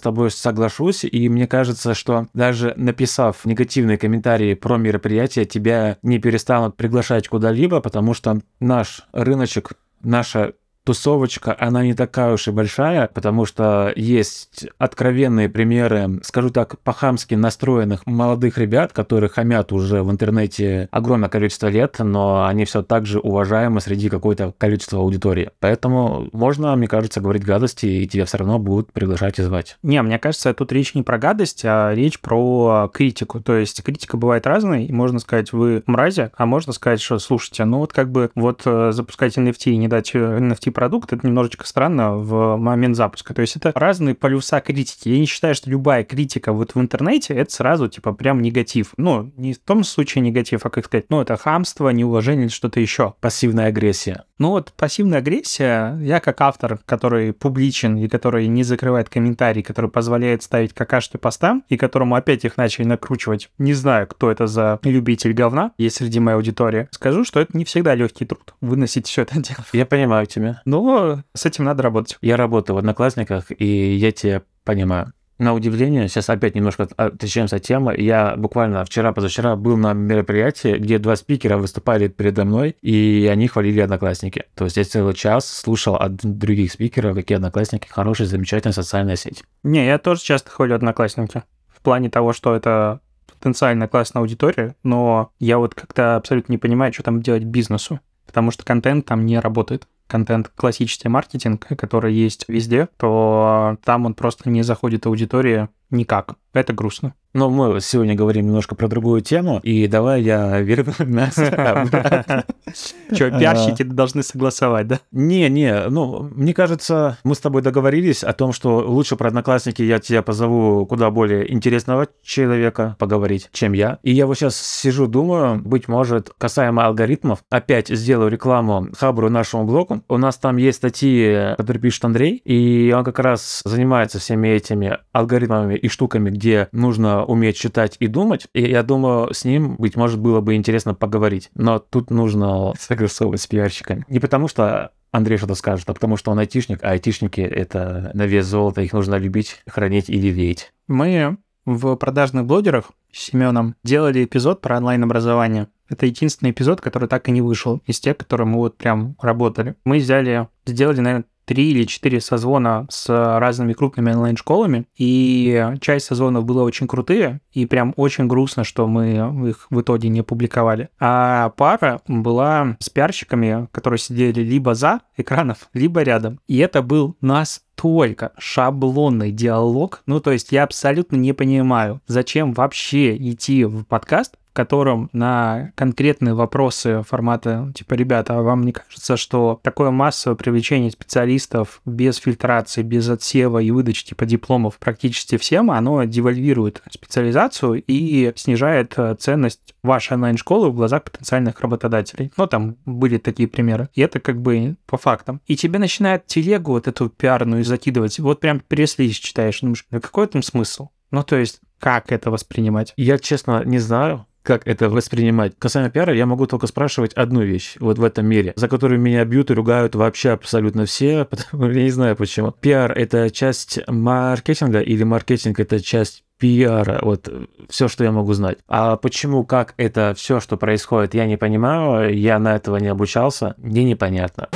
[SPEAKER 2] тобой соглашусь, и мне кажется, что даже написав негативные комментарии про мероприятие, тебя не перестанут приглашать куда-либо, потому что наш рыночек, наша тусовочка, она не такая уж и большая, потому что есть откровенные примеры, скажу так, по-хамски настроенных молодых ребят, которые хамят уже в интернете огромное количество лет, но они все так же уважаемы среди какой-то количества аудитории. Поэтому можно, мне кажется, говорить гадости, и тебя все равно будут приглашать и звать.
[SPEAKER 1] Не, мне кажется, тут речь не про гадость, а речь про критику. То есть критика бывает разной, и можно сказать, вы мрази, а можно сказать, что, слушайте, ну вот как бы вот э, запускать NFT и не дать NFT продукт, это немножечко странно в момент запуска. То есть это разные полюса критики. Я не считаю, что любая критика вот в интернете это сразу типа прям негатив. Ну, не в том случае негатив, а как сказать, ну, это хамство, неуважение или что-то еще.
[SPEAKER 2] Пассивная агрессия.
[SPEAKER 1] Ну вот пассивная агрессия, я как автор, который публичен и который не закрывает комментарии, который позволяет ставить какашки постам, и которому опять их начали накручивать, не знаю, кто это за любитель говна, есть среди моей аудитории, скажу, что это не всегда легкий труд, выносить все это дело.
[SPEAKER 2] Я понимаю тебя.
[SPEAKER 1] Но с этим надо работать.
[SPEAKER 2] Я работаю в Одноклассниках, и я тебя понимаю. На удивление, сейчас опять немножко отличаемся от темы. Я буквально вчера-позавчера был на мероприятии, где два спикера выступали передо мной, и они хвалили Одноклассники. То есть я целый час слушал от других спикеров, какие Одноклассники хорошие, замечательная социальная сеть.
[SPEAKER 1] Не, я тоже часто хвалю Одноклассники. В плане того, что это потенциально классная аудитория, но я вот как-то абсолютно не понимаю, что там делать бизнесу, потому что контент там не работает контент классический маркетинг, который есть везде, то там он просто не заходит аудитория никак. Это грустно.
[SPEAKER 2] Но мы сегодня говорим немножко про другую тему, и давай я верну нас
[SPEAKER 1] Что, пиарщики должны согласовать, да?
[SPEAKER 2] Не, не, ну, мне кажется, мы с тобой договорились о том, что лучше про одноклассники я тебя позову куда более интересного человека поговорить, чем я. И я вот сейчас сижу, думаю, быть может, касаемо алгоритмов, опять сделаю рекламу Хабру нашему блогу. У нас там есть статьи, которые пишет Андрей, и он как раз занимается всеми этими алгоритмами и штуками, где нужно уметь читать и думать. И я думаю, с ним, быть может, было бы интересно поговорить. Но тут нужно согласовывать с пиарщиками. Не потому что Андрей что-то скажет, а потому что он айтишник, а айтишники — это на вес золота, их нужно любить, хранить или лелеять.
[SPEAKER 1] Мы в продажных блогерах с Семеном делали эпизод про онлайн-образование. Это единственный эпизод, который так и не вышел из тех, которые мы вот прям работали. Мы взяли, сделали, наверное, три или четыре созвона с разными крупными онлайн-школами, и часть созвонов было очень крутые, и прям очень грустно, что мы их в итоге не публиковали. А пара была с пиарщиками, которые сидели либо за экранов, либо рядом. И это был настолько шаблонный диалог. Ну, то есть я абсолютно не понимаю, зачем вообще идти в подкаст, котором на конкретные вопросы формата, типа, ребята, а вам не кажется, что такое массовое привлечение специалистов без фильтрации, без отсева и выдачи типа дипломов практически всем, оно девальвирует специализацию и снижает э, ценность вашей онлайн-школы в глазах потенциальных работодателей. Ну, там были такие примеры. И это как бы по фактам. И тебе начинает телегу вот эту пиарную закидывать. Вот прям переслись читаешь. Думаешь, ну какой там смысл? Ну, то есть, как это воспринимать?
[SPEAKER 2] Я, честно, не знаю как это воспринимать. Касаемо пиара, я могу только спрашивать одну вещь вот в этом мире, за которую меня бьют и ругают вообще абсолютно все, [laughs] потому я не знаю почему. Пиар — это часть маркетинга или маркетинг — это часть пиара, вот все, что я могу знать. А почему, как это все, что происходит, я не понимаю, я на этого не обучался, мне непонятно.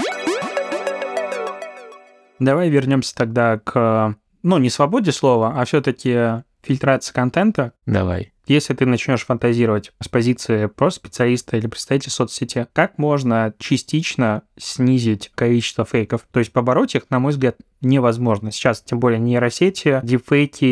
[SPEAKER 1] Давай вернемся тогда к, ну, не свободе слова, а все-таки фильтрация контента.
[SPEAKER 2] Давай.
[SPEAKER 1] Если ты начнешь фантазировать с позиции просто специалиста или представителя соцсети, как можно частично снизить количество фейков? То есть побороть их, на мой взгляд, невозможно. Сейчас, тем более, нейросети, дипфейки,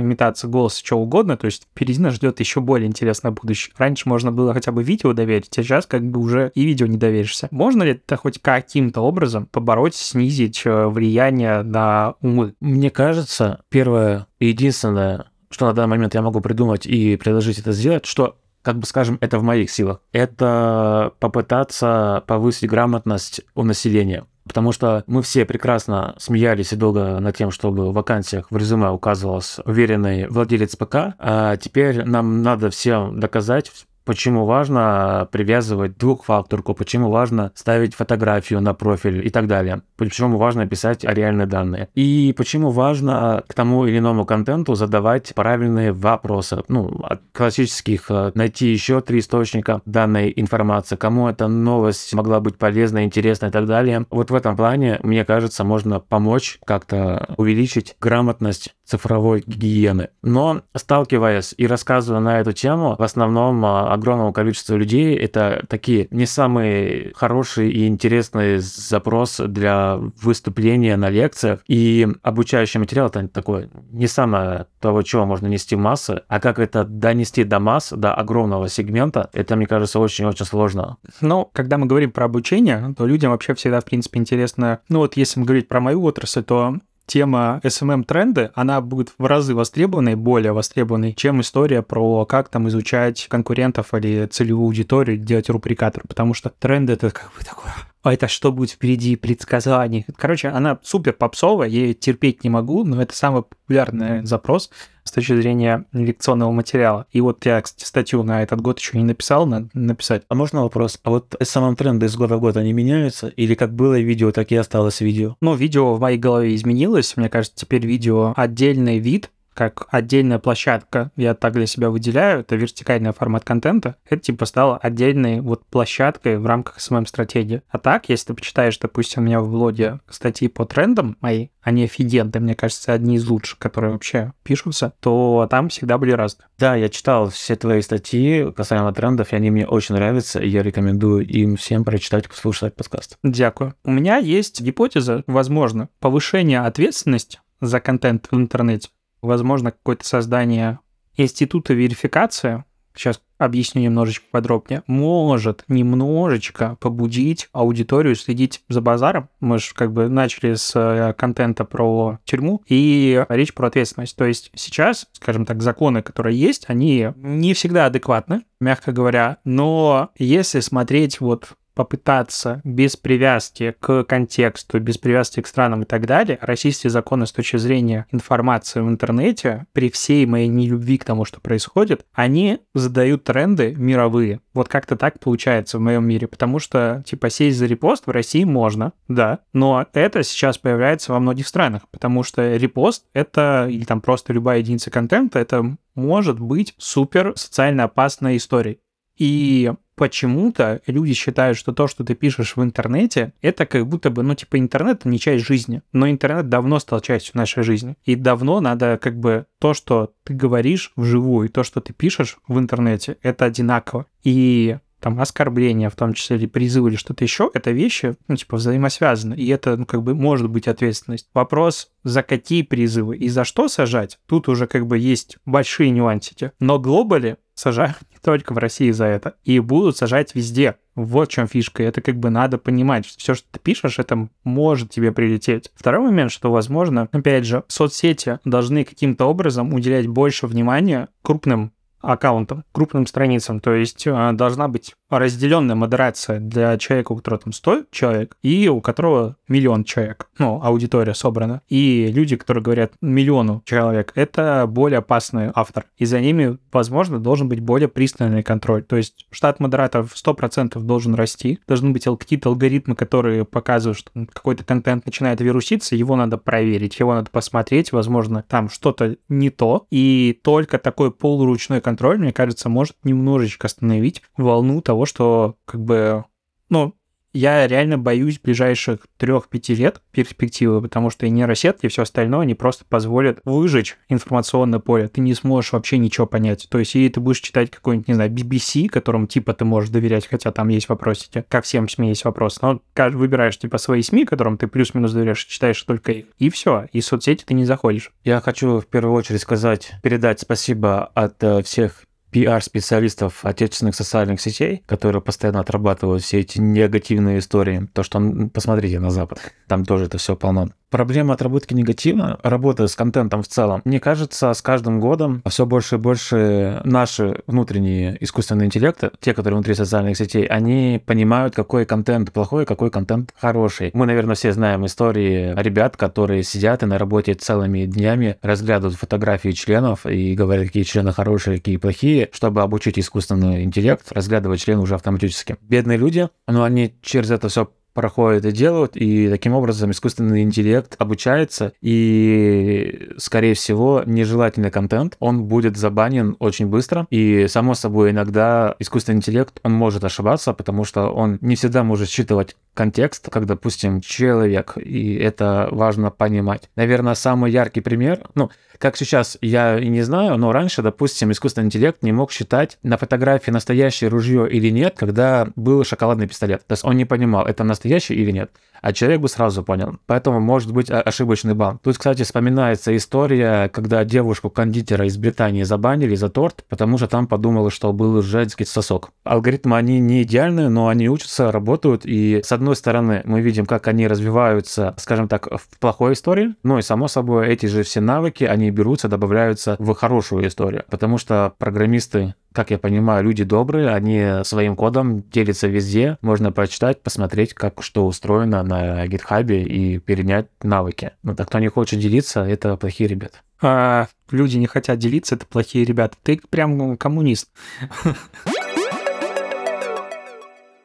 [SPEAKER 1] имитация голоса, что угодно. То есть впереди нас ждет еще более интересное будущее. Раньше можно было хотя бы видео доверить, а сейчас как бы уже и видео не доверишься. Можно ли это хоть каким-то образом побороть, снизить э, влияние на умы?
[SPEAKER 2] Мне кажется, первое единственное, что на данный момент я могу придумать и предложить это сделать, что как бы скажем, это в моих силах. Это попытаться повысить грамотность у населения. Потому что мы все прекрасно смеялись и долго над тем, чтобы в вакансиях в резюме указывался уверенный владелец ПК, а теперь нам надо всем доказать, почему важно привязывать двухфакторку, почему важно ставить фотографию на профиль и так далее, почему важно писать реальные данные. И почему важно к тому или иному контенту задавать правильные вопросы. Ну, классических э, найти еще три источника данной информации, кому эта новость могла быть полезна, интересна и так далее. Вот в этом плане, мне кажется, можно помочь как-то увеличить грамотность цифровой гигиены. Но сталкиваясь и рассказывая на эту тему, в основном а, огромному количеству людей это такие не самые хорошие и интересные запрос для выступления на лекциях. И обучающий материал это такой не самое того, чего можно нести в массы, а как это донести до масс, до огромного сегмента, это, мне кажется, очень-очень сложно.
[SPEAKER 1] Ну, когда мы говорим про обучение, то людям вообще всегда, в принципе, интересно, ну вот если мы говорить про мою отрасль, то тема SMM-тренды, она будет в разы востребованной, более востребованной, чем история про как там изучать конкурентов или целевую аудиторию, делать рубрикатор, потому что тренды — это как бы такое а это что будет впереди, предсказаний. Короче, она супер попсовая, я ее терпеть не могу, но это самый популярный запрос с точки зрения лекционного материала. И вот я, кстати, статью на этот год еще не написал, надо написать.
[SPEAKER 2] А можно вопрос? А вот самом тренды из года в год, они меняются? Или как было видео, так и осталось видео?
[SPEAKER 1] Ну, видео в моей голове изменилось. Мне кажется, теперь видео отдельный вид, как отдельная площадка, я так для себя выделяю, это вертикальный формат контента, это типа стало отдельной вот площадкой в рамках SMM-стратегии. А так, если ты почитаешь, допустим, у меня в блоге статьи по трендам мои, они офигенные, мне кажется, одни из лучших, которые вообще пишутся, то там всегда были разные.
[SPEAKER 2] Да, я читал все твои статьи касаемо трендов, и они мне очень нравятся, и я рекомендую им всем прочитать, послушать подкаст.
[SPEAKER 1] Дякую. У меня есть гипотеза, возможно, повышение ответственности за контент в интернете возможно, какое-то создание института верификации, сейчас объясню немножечко подробнее, может немножечко побудить аудиторию следить за базаром. Мы же как бы начали с э, контента про тюрьму и речь про ответственность. То есть сейчас, скажем так, законы, которые есть, они не всегда адекватны, мягко говоря, но если смотреть вот попытаться без привязки к контексту, без привязки к странам и так далее, российские законы с точки зрения информации в интернете, при всей моей нелюбви к тому, что происходит, они задают тренды мировые. Вот как-то так получается в моем мире, потому что, типа, сесть за репост в России можно, да, но это сейчас появляется во многих странах, потому что репост — это, или там просто любая единица контента, это может быть супер социально опасной историей. И почему-то люди считают, что то, что ты пишешь в интернете, это как будто бы, ну, типа, интернет — не часть жизни. Но интернет давно стал частью нашей жизни. И давно надо как бы то, что ты говоришь вживую, и то, что ты пишешь в интернете, это одинаково. И там оскорбления, в том числе или призывы или что-то еще, это вещи, ну, типа, взаимосвязаны, и это, ну, как бы, может быть ответственность. Вопрос, за какие призывы и за что сажать, тут уже, как бы, есть большие нюансики. Но глобали сажают не только в России за это, и будут сажать везде. Вот в чем фишка, это как бы надо понимать, все, что ты пишешь, это может тебе прилететь. Второй момент, что, возможно, опять же, соцсети должны каким-то образом уделять больше внимания крупным аккаунтам, крупным страницам. То есть а, должна быть разделенная модерация для человека, у которого там 100 человек, и у которого миллион человек, ну, аудитория собрана. И люди, которые говорят миллиону человек, это более опасный автор. И за ними, возможно, должен быть более пристальный контроль. То есть штат модераторов 100% должен расти. Должны быть какие-то алгоритмы, которые показывают, что какой-то контент начинает вируситься, его надо проверить, его надо посмотреть, возможно, там что-то не то. И только такой полуручной контроль, мне кажется, может немножечко остановить волну того, что как бы, ну, Я реально боюсь ближайших трех-пяти лет перспективы, потому что и нейросетки и все остальное, они просто позволят выжечь информационное поле. Ты не сможешь вообще ничего понять. То есть, и ты будешь читать какой-нибудь, не знаю, BBC, которому типа ты можешь доверять, хотя там есть вопросики. Ко всем СМИ есть вопрос. Но выбираешь типа свои СМИ, которым ты плюс-минус доверяешь, читаешь только их. И все. И в соцсети ты не заходишь.
[SPEAKER 2] Я хочу в первую очередь сказать, передать спасибо от э, всех пиар-специалистов отечественных социальных сетей, которые постоянно отрабатывают все эти негативные истории. То, что посмотрите на Запад, там тоже это все полно. Проблема отработки негатива, работы с контентом в целом, мне кажется, с каждым годом все больше и больше наши внутренние искусственные интеллекты, те, которые внутри социальных сетей, они понимают, какой контент плохой, какой контент хороший. Мы, наверное, все знаем истории ребят, которые сидят и на работе целыми днями разглядывают фотографии членов и говорят, какие члены хорошие, какие плохие, чтобы обучить искусственный интеллект разглядывать члены уже автоматически. Бедные люди, но они через это все проходят и делают, и таким образом искусственный интеллект обучается, и, скорее всего, нежелательный контент, он будет забанен очень быстро, и, само собой, иногда искусственный интеллект, он может ошибаться, потому что он не всегда может считывать контекст, как, допустим, человек, и это важно понимать. Наверное, самый яркий пример, ну, как сейчас, я и не знаю, но раньше, допустим, искусственный интеллект не мог считать на фотографии настоящее ружье или нет, когда был шоколадный пистолет. То есть он не понимал, это настоящий или нет а человек бы сразу понял. Поэтому может быть ошибочный бан. Тут, кстати, вспоминается история, когда девушку-кондитера из Британии забанили за торт, потому что там подумала, что был женский сосок. Алгоритмы, они не идеальны, но они учатся, работают, и с одной стороны мы видим, как они развиваются, скажем так, в плохой истории, ну и само собой эти же все навыки, они берутся, добавляются в хорошую историю, потому что программисты как я понимаю, люди добрые, они своим кодом делятся везде, можно прочитать, посмотреть, как что устроено на гитхабе и перенять навыки. Но так кто не хочет делиться, это плохие ребята.
[SPEAKER 1] А, люди не хотят делиться, это плохие ребята. Ты прям коммунист.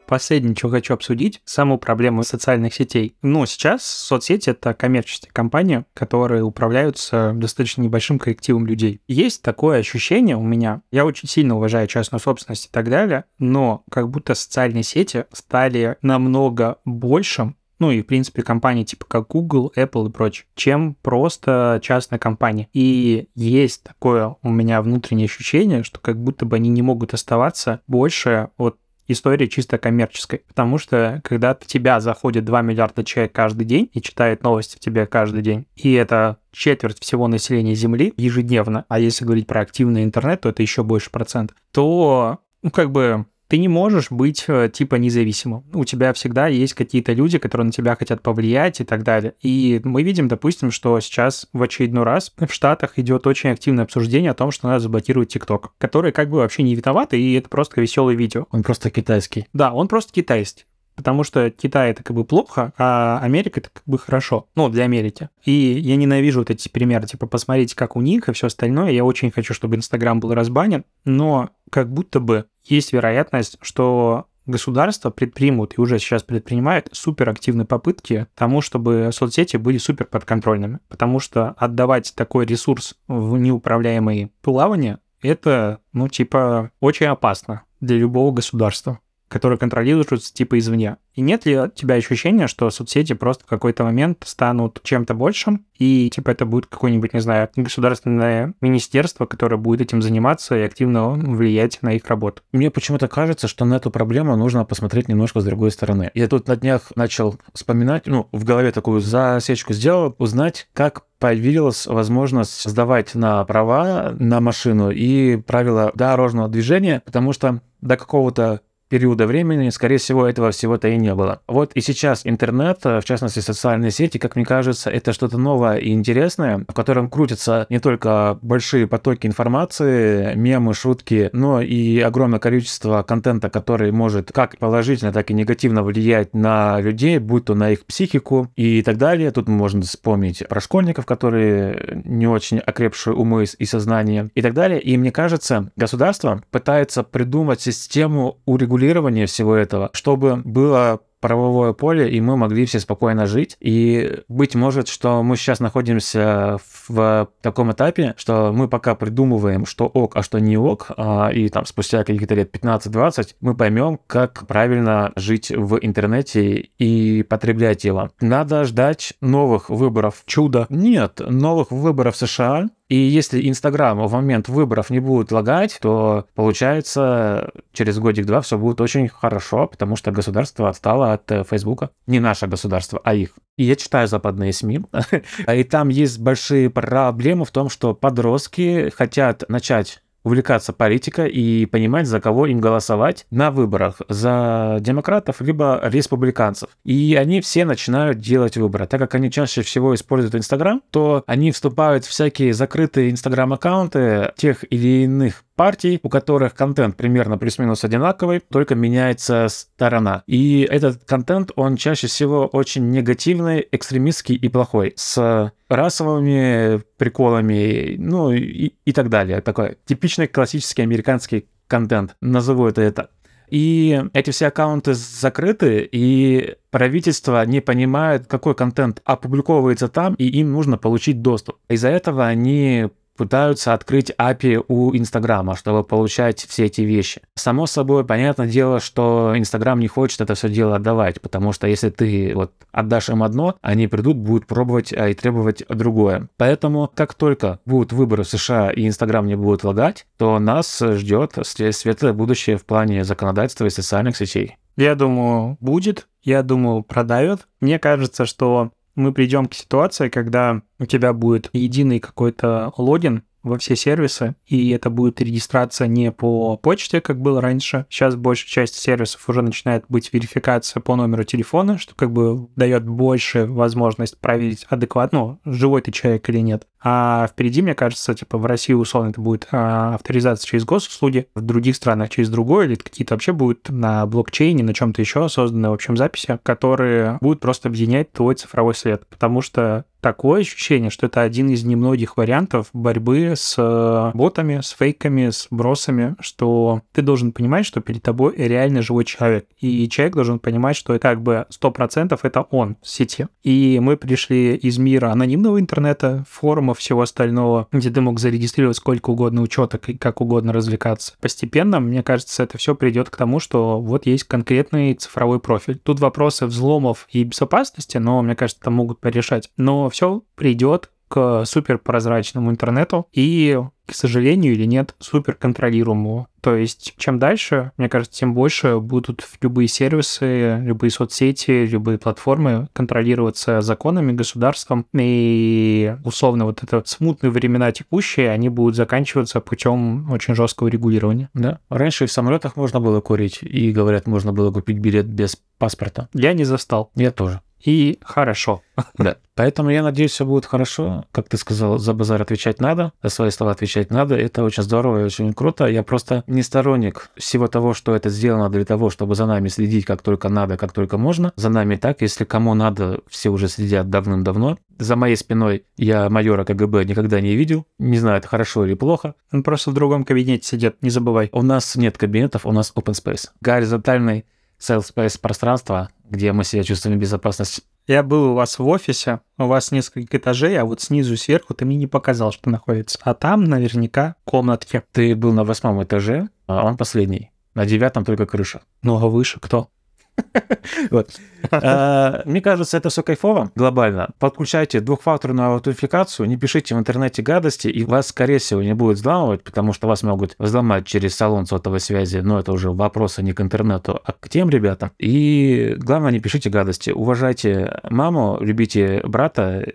[SPEAKER 1] Последнее, что хочу обсудить, саму проблему социальных сетей. Ну, сейчас соцсети — это коммерческие компании, которые управляются достаточно небольшим коллективом людей. Есть такое ощущение у меня, я очень сильно уважаю частную собственность и так далее, но как будто социальные сети стали намного большим, ну и, в принципе, компании типа как Google, Apple и прочее, чем просто частная компания. И есть такое у меня внутреннее ощущение, что как будто бы они не могут оставаться больше от история чисто коммерческой. Потому что когда у тебя заходит 2 миллиарда человек каждый день и читает новости в тебе каждый день, и это четверть всего населения Земли ежедневно, а если говорить про активный интернет, то это еще больше процент, то, ну, как бы, ты не можешь быть э, типа независимым. У тебя всегда есть какие-то люди, которые на тебя хотят повлиять и так далее. И мы видим, допустим, что сейчас в очередной раз в Штатах идет очень активное обсуждение о том, что надо заблокировать ТикТок, который как бы вообще не виноват, и это просто веселое видео.
[SPEAKER 2] Он просто китайский.
[SPEAKER 1] Да, он просто китайский потому что Китай это как бы плохо, а Америка это как бы хорошо. Ну, для Америки. И я ненавижу вот эти примеры, типа, посмотрите, как у них и все остальное. Я очень хочу, чтобы Инстаграм был разбанен, но как будто бы есть вероятность, что государства предпримут и уже сейчас предпринимают суперактивные попытки тому, чтобы соцсети были супер подконтрольными. Потому что отдавать такой ресурс в неуправляемые плавания, это, ну, типа, очень опасно для любого государства которые контролируются типа извне. И нет ли у тебя ощущения, что соцсети просто в какой-то момент станут чем-то большим, и типа это будет какое-нибудь, не знаю, государственное министерство, которое будет этим заниматься и активно влиять на их работу?
[SPEAKER 2] Мне почему-то кажется, что на эту проблему нужно посмотреть немножко с другой стороны. Я тут на днях начал вспоминать, ну, в голове такую засечку сделал, узнать, как появилась возможность сдавать на права на машину и правила дорожного движения, потому что до какого-то периода времени, скорее всего, этого всего-то и не было. Вот и сейчас интернет, э, в частности социальные сети, как мне кажется, это что-то новое и интересное, в котором крутятся не только большие потоки информации, мемы, шутки, но и огромное количество контента, который может как положительно, так и негативно влиять на людей, будь то на их психику и так далее. Тут можно вспомнить про школьников, которые не очень окрепшие умы и сознание и так далее. И мне кажется, государство пытается придумать систему урегулирования регулирования всего этого, чтобы было правовое поле, и мы могли все спокойно жить. И быть может, что мы сейчас находимся в таком этапе, что мы пока придумываем, что ок, а что не ок, а, и там спустя каких-то лет 15-20 мы поймем, как правильно жить в интернете и потреблять его. Надо ждать новых выборов.
[SPEAKER 1] Чудо.
[SPEAKER 2] Нет, новых выборов США, и если Инстаграм в момент выборов не будет лагать, то получается через годик-два все будет очень хорошо, потому что государство отстало от э, Фейсбука. Не наше государство, а их. И я читаю западные СМИ, [laughs] и там есть большие проблемы в том, что подростки хотят начать увлекаться политикой и понимать, за кого им голосовать на выборах, за демократов либо республиканцев. И они все начинают делать выборы. Так как они чаще всего используют Инстаграм, то они вступают в всякие закрытые Инстаграм-аккаунты тех или иных партий, у которых контент примерно плюс-минус одинаковый, только меняется сторона. И этот контент, он чаще всего очень негативный, экстремистский и плохой, с расовыми приколами, ну и, и так далее. Такой типичный классический американский контент, назову это это. И эти все аккаунты закрыты, и правительство не понимает, какой контент опубликовывается там, и им нужно получить доступ. Из-за этого они пытаются открыть API у Инстаграма, чтобы получать все эти вещи. Само собой, понятное дело, что Инстаграм не хочет это все дело отдавать, потому что если ты вот отдашь им одно, они придут, будут пробовать а, и требовать другое. Поэтому, как только будут выборы в США и Инстаграм не будет лагать, то нас ждет светлое будущее в плане законодательства и социальных сетей.
[SPEAKER 1] Я думаю, будет. Я думаю, продает. Мне кажется, что мы придем к ситуации, когда у тебя будет единый какой-то логин во все сервисы, и это будет регистрация не по почте, как было раньше. Сейчас большая часть сервисов уже начинает быть верификация по номеру телефона, что как бы дает больше возможность проверить адекватно, ну, живой ты человек или нет. А впереди, мне кажется, типа в России условно это будет а, авторизация через госуслуги, в других странах через другое, или какие-то вообще будут на блокчейне, на чем-то еще созданы, в общем, записи, которые будут просто объединять твой цифровой след. Потому что такое ощущение, что это один из немногих вариантов борьбы с э, ботами, с фейками, с бросами, что ты должен понимать, что перед тобой реально живой человек. И человек должен понимать, что это как бы 100% это он в сети. И мы пришли из мира анонимного интернета, форумов, всего остального, где ты мог зарегистрировать сколько угодно учеток и как угодно развлекаться. Постепенно, мне кажется, это все придет к тому, что вот есть конкретный цифровой профиль. Тут вопросы взломов и безопасности, но, мне кажется, это могут порешать. Но все придет к суперпрозрачному интернету и, к сожалению или нет, суперконтролируемому. То есть, чем дальше, мне кажется, тем больше будут любые сервисы, любые соцсети, любые платформы контролироваться законами, государством. И, условно, вот это смутные времена текущие, они будут заканчиваться путем очень жесткого регулирования.
[SPEAKER 2] Да. Раньше в самолетах можно было курить, и, говорят, можно было купить билет без паспорта.
[SPEAKER 1] Я не застал.
[SPEAKER 2] Я тоже
[SPEAKER 1] и хорошо.
[SPEAKER 2] Да. Поэтому я надеюсь, все будет хорошо. Как ты сказал, за базар отвечать надо, за свои слова отвечать надо. Это очень здорово и очень круто. Я просто не сторонник всего того, что это сделано для того, чтобы за нами следить как только надо, как только можно. За нами так. Если кому надо, все уже следят давным-давно. За моей спиной я майора КГБ никогда не видел. Не знаю, это хорошо или плохо.
[SPEAKER 1] Он просто в другом кабинете сидит, не забывай.
[SPEAKER 2] У нас нет кабинетов, у нас open space. Горизонтальный self-space пространство, где мы себя чувствуем в безопасности.
[SPEAKER 1] Я был у вас в офисе, у вас несколько этажей, а вот снизу сверху ты мне не показал, что находится. А там наверняка комнатки.
[SPEAKER 2] Ты был на восьмом этаже, а он последний. На девятом только крыша.
[SPEAKER 1] Ну а выше кто? [laughs]
[SPEAKER 2] Вот. А, мне кажется, это все кайфово глобально. Подключайте двухфакторную аутентификацию, не пишите в интернете гадости, и вас, скорее всего, не будет взламывать, потому что вас могут взломать через салон сотовой связи, но это уже вопросы не к интернету, а к тем ребятам. И главное, не пишите гадости. Уважайте маму, любите брата,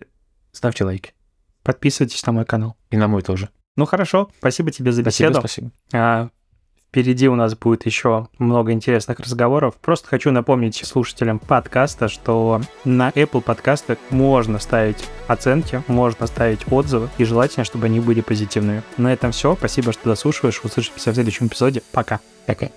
[SPEAKER 2] ставьте лайки.
[SPEAKER 1] Подписывайтесь на мой канал.
[SPEAKER 2] И на мой тоже.
[SPEAKER 1] Ну хорошо, спасибо тебе за беседу.
[SPEAKER 2] Спасибо, спасибо.
[SPEAKER 1] А, Впереди у нас будет еще много интересных разговоров. Просто хочу напомнить слушателям подкаста, что на Apple подкастах можно ставить оценки, можно ставить отзывы, и желательно, чтобы они были позитивными. На этом все. Спасибо, что дослушиваешь. Услышимся в следующем эпизоде. Пока.
[SPEAKER 2] Пока.